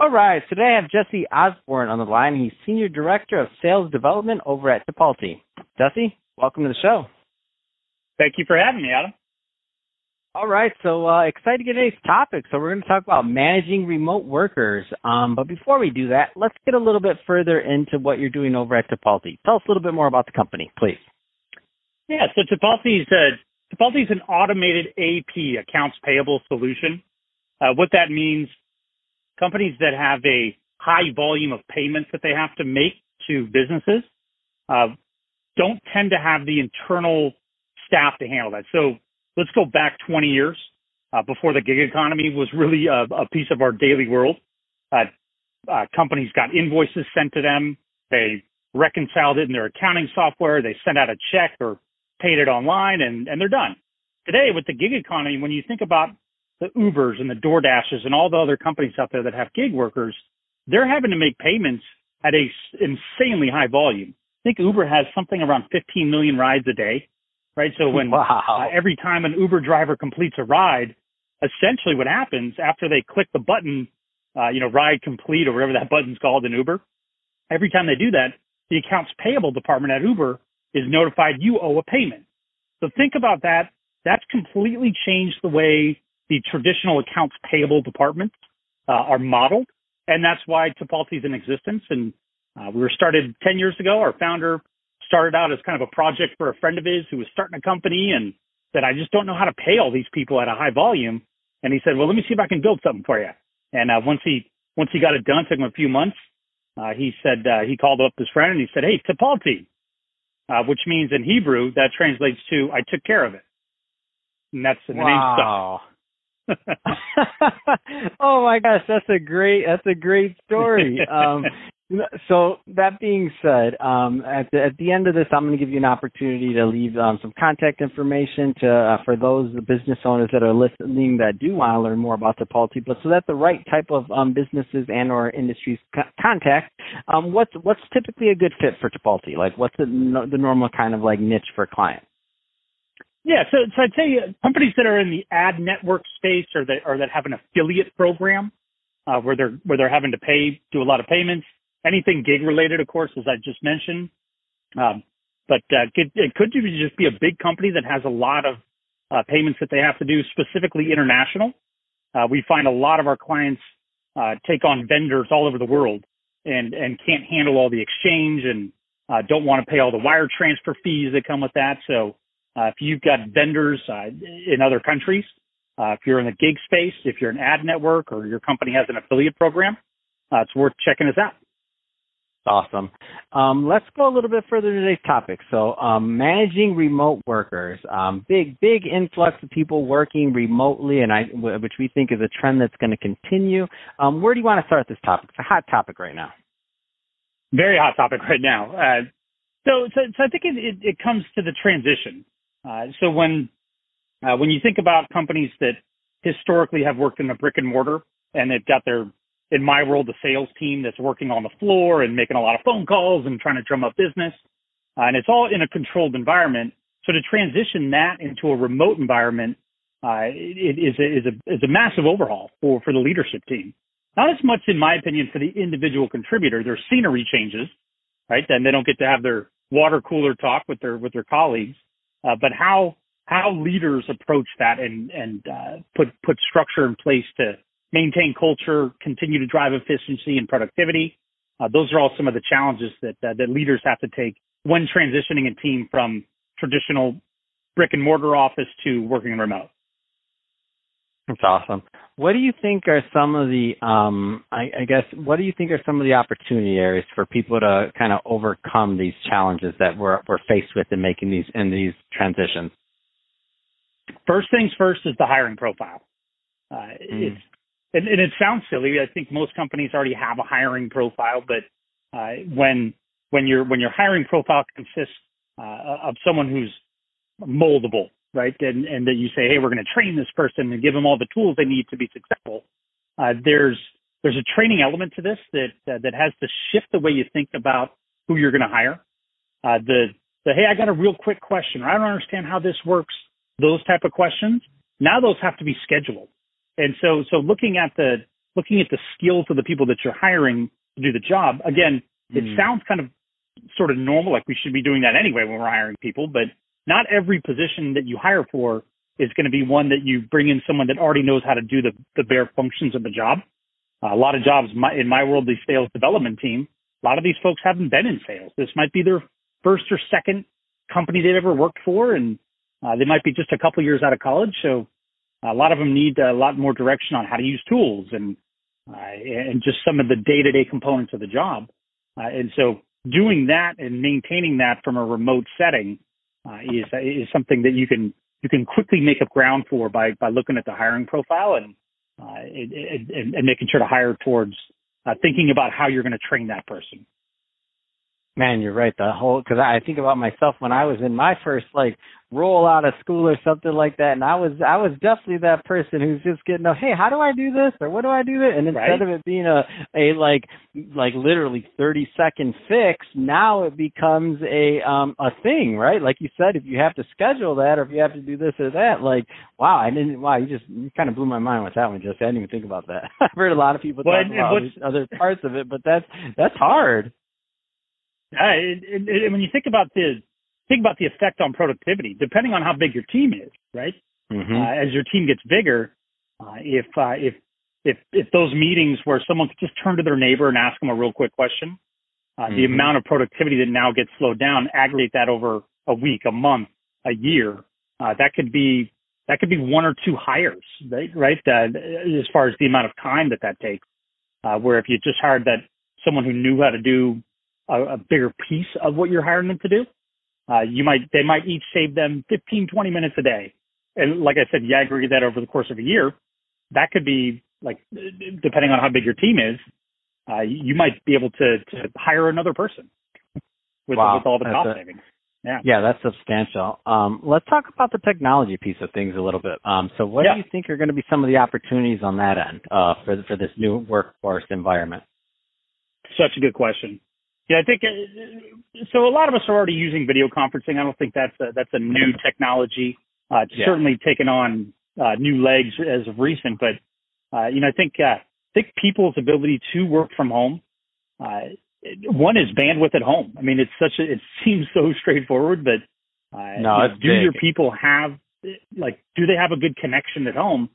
All right. Today I have Jesse Osborne on the line. He's Senior Director of Sales Development over at Tipalti. Jesse, welcome to the show. Thank you for having me, Adam. All right. So uh, excited to get today's topic. So we're going to talk about managing remote workers. Um, but before we do that, let's get a little bit further into what you're doing over at Tipalti. Tell us a little bit more about the company, please. Yeah. So Tipalti is Tipalti is an automated AP accounts payable solution. Uh, what that means companies that have a high volume of payments that they have to make to businesses uh, don't tend to have the internal staff to handle that. So let's go back 20 years uh, before the gig economy was really a, a piece of our daily world. Uh, uh, companies got invoices sent to them. They reconciled it in their accounting software. They sent out a check or paid it online and, and they're done. Today with the gig economy, when you think about the Ubers and the DoorDashes and all the other companies out there that have gig workers, they're having to make payments at a insanely high volume. I think Uber has something around 15 million rides a day, right? So when wow. uh, every time an Uber driver completes a ride, essentially what happens after they click the button, uh, you know, ride complete or whatever that button's called in Uber, every time they do that, the accounts payable department at Uber is notified you owe a payment. So think about that. That's completely changed the way the traditional accounts payable departments uh, are modeled, and that's why Tipalti is in existence. And uh, we were started 10 years ago. Our founder started out as kind of a project for a friend of his who was starting a company and said, I just don't know how to pay all these people at a high volume. And he said, well, let me see if I can build something for you. And uh, once he once he got it done, took him a few months. Uh, he said uh, he called up his friend and he said, "Hey, Tipalti," uh, which means in Hebrew that translates to "I took care of it," and that's the wow. name stuck. oh my gosh, that's a great that's a great story. Um, so that being said, um, at the at the end of this, I'm going to give you an opportunity to leave um, some contact information to uh, for those business owners that are listening that do want to learn more about the Tipalti, but so that the right type of um, businesses and or industries co- contact. Um, what's what's typically a good fit for Tipalti? Like, what's the the normal kind of like niche for clients? Yeah, so, so I'd say uh, companies that are in the ad network space or that or that have an affiliate program uh, where they're where they're having to pay do a lot of payments. Anything gig related, of course, as I just mentioned. Um, but uh, it, could just be a big company that has a lot of uh, payments that they have to do, specifically international. Uh, we find a lot of our clients uh, take on vendors all over the world and and can't handle all the exchange and uh, don't want to pay all the wire transfer fees that come with that. So uh, if you've got vendors uh, in other countries, uh, if you're in the gig space, if you're an ad network or your company has an affiliate program, uh, it's worth checking us out. Awesome. Um, let's go a little bit further to today's topic. So, um, managing remote workers, um, big, big influx of people working remotely, and I, which we think is a trend that's going to continue. Um, where do you want to start this topic? It's a hot topic right now. Very hot topic right now. Uh, so, so, so I think it, it, it comes to the transition. Uh, so when uh, when you think about companies that historically have worked in a brick and mortar and they've got their in my world the sales team that's working on the floor and making a lot of phone calls and trying to drum up business, uh, and it's all in a controlled environment. So to transition that into a remote environment uh, it is a, is a is a massive overhaul for for the leadership team. Not as much, in my opinion, for the individual contributor. There's scenery changes, right? Then they don't get to have their water cooler talk with their with their colleagues uh, but how how leaders approach that and and uh, put put structure in place to maintain culture, continue to drive efficiency and productivity. Uh, those are all some of the challenges that uh, that leaders have to take when transitioning a team from traditional brick and mortar office to working remote. That's awesome. What do you think are some of the, um, I, I, guess, what do you think are some of the opportunity areas for people to kind of overcome these challenges that we're, we're faced with in making these in these transitions? First things first is the hiring profile. Uh, mm. It's and, and, it sounds silly. I think most companies already have a hiring profile, but uh, when when your when your hiring profile consists uh, of someone who's moldable, right? And and that you say, hey, we're going to train this person and give them all the tools they need to be successful. Uh, there's there's a training element to this that uh, that has to shift the way you think about who you're going to hire. Uh, the the hey, I got a real quick question, or I don't understand how this works. Those type of questions. Now those have to be scheduled. And so so looking at the looking at the skills of the people that you're hiring to do the job. Again, it mm. sounds kind of sort of normal, like we should be doing that anyway when we're hiring people, but not every position that you hire for is going to be one that you bring in someone that already knows how to do the, the bare functions of the job. Uh, a lot of jobs my, in my world, the sales development team, a lot of these folks haven't been in sales. This might be their first or second company they've ever worked for, and uh, they might be just a couple years out of college. So a lot of them need a lot more direction on how to use tools and uh, and just some of the day-to-day components of the job. Uh, and so doing that and maintaining that from a remote setting uh, is is something that you can you can quickly make up ground for by by looking at the hiring profile and uh, and, and, and, making sure to hire towards uh, thinking about how you're going to train that person. Man, you're right. The whole because I think about myself when I was in my first like roll out of school or something like that, and I was I was definitely that person who's just getting a hey, how do I do this or what do I do that? And instead right. of it being a a like like literally 30 second fix, now it becomes a um a thing, right? Like you said, if you have to schedule that or if you have to do this or that, like wow, I didn't wow, you just you kind of blew my mind with that one, just I didn't even think about that. I've heard a lot of people talk about other parts of it, but that's that's hard. Yeah, and, and when you think about the think about the effect on productivity, depending on how big your team is, right? Mm-hmm. Uh, as your team gets bigger, uh, if uh, if if if those meetings where someone could just turn to their neighbor and ask them a real quick question, uh, mm-hmm. the amount of productivity that now gets slowed down, aggregate that over a week, a month, a year, uh, that could be that could be one or two hires, right? Right, uh, as far as the amount of time that that takes. where if you just hired that someone who knew how to do a, a bigger piece of what you're hiring them to do, uh, you might they might each save them 15, 20 minutes a day. And like I said, you aggregate that over the course of a year. That could be like depending on how big your team is, uh, you might be able to, to hire another person with, wow, with all the cost a, savings. Yeah. yeah, that's substantial. Um, let's talk about the technology piece of things a little bit. Um, so, what yeah. do you think are going to be some of the opportunities on that end uh, for for this new workforce environment? Such a good question. Yeah, I think uh, so. A lot of us are already using video conferencing. I don't think that's a, that's a new technology. Uh, it's yeah. certainly taken on uh, new legs as of recent, but uh, you know, I think uh, I think people's ability to work from home. Uh, one is bandwidth at home. I mean, it's such a it seems so straightforward, but uh, no, you know, do big. your people have like do they have a good connection at home?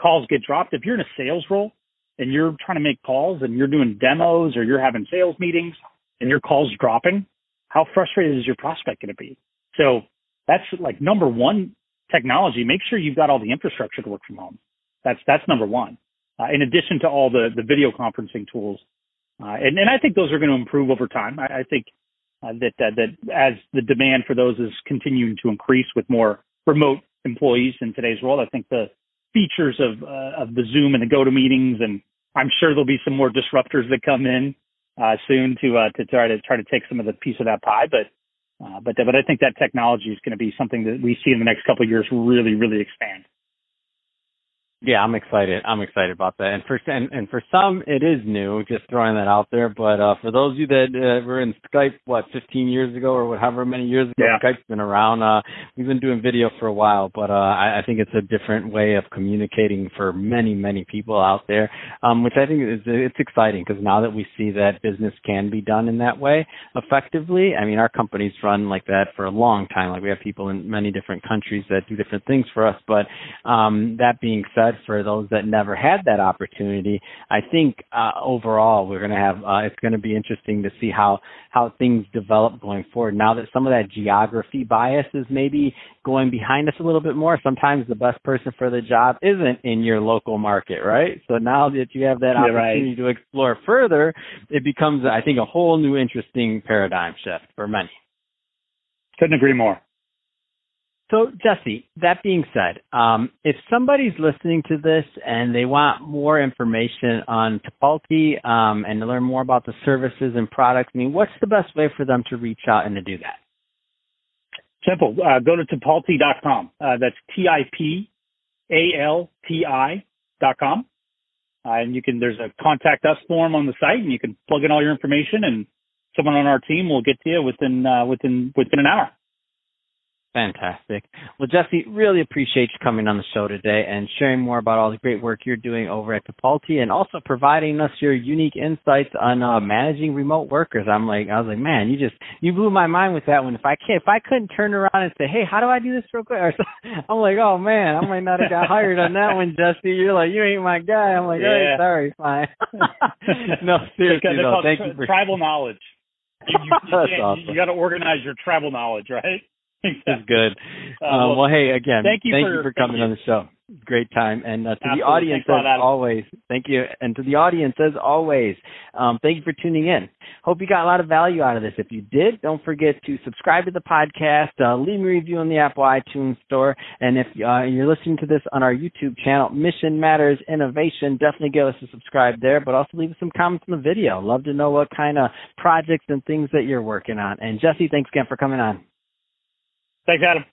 Calls get dropped. If you're in a sales role and you're trying to make calls and you're doing demos or you're having sales meetings and your call's dropping, how frustrated is your prospect going to be? So that's like number one technology. Make sure you've got all the infrastructure to work from home. That's that's number one. Uh, in addition to all the the video conferencing tools, uh, and and I think those are going to improve over time. I, I think uh, that uh, that as the demand for those is continuing to increase with more remote employees in today's world, I think the features of uh, of the Zoom and the go to meetings, and I'm sure there'll be some more disruptors that come in uh, soon to uh, to try to try to take some of the piece of that pie. But uh, but but I think that technology is going to be something that we see in the next couple of years really really expand. Yeah, I'm excited. I'm excited about that. And for and, and for some, it is new. Just throwing that out there. But uh, for those of you that uh, were in Skype, what 15 years ago or whatever many years ago, yeah. Skype's been around. Uh, we've been doing video for a while, but uh, I, I think it's a different way of communicating for many many people out there, um, which I think is it's exciting because now that we see that business can be done in that way effectively. I mean, our companies run like that for a long time. Like we have people in many different countries that do different things for us. But um, that being said for those that never had that opportunity. I think uh, overall we're going to have uh, it's going to be interesting to see how how things develop going forward. Now that some of that geography bias is maybe going behind us a little bit more. Sometimes the best person for the job isn't in your local market, right? So now that you have that opportunity right. to explore further, it becomes I think a whole new interesting paradigm shift for many. Couldn't agree more. So, Jesse, that being said, um, if somebody's listening to this and they want more information on Tipalti um, and to learn more about the services and products, I mean, what's the best way for them to reach out and to do that? Simple. Uh, go to tipalti.com. Uh, that's T-I-P-A-L-T-I dot. Uh, and you can, there's a contact us form on the site and you can plug in all your information and someone on our team will get to you within, uh, within, within an hour. Fantastic. Well, Jesse, really appreciate you coming on the show today and sharing more about all the great work you're doing over at Tipalti and also providing us your unique insights on uh, managing remote workers. I'm like, I was like, man, you just, you blew my mind with that one. If I can't, if I couldn't turn around and say, hey, how do I do this real quick? Or I'm like, oh man, I might not have got hired on that one, Jesse. You're like, you ain't my guy. I'm like, yeah. hey, sorry, fine. no, seriously, though, thank you for tribal knowledge. You, you, you got to organize your tribal knowledge, right? That's good. Uh, um, well, well, hey, again, thank you, thank for, you for coming on the show. Great time. And uh, to Absolutely. the audience, Thanks as always, thank you. And to the audience, as always, um, thank you for tuning in. Hope you got a lot of value out of this. If you did, don't forget to subscribe to the podcast, uh, leave me a review on the Apple iTunes Store. And if uh, you're listening to this on our YouTube channel, Mission Matters Innovation, definitely give us a subscribe there, but also leave us some comments in the video. Love to know what kind of projects and things that you're working on. And Jesse, thanks again for coming on. Thanks, Adam.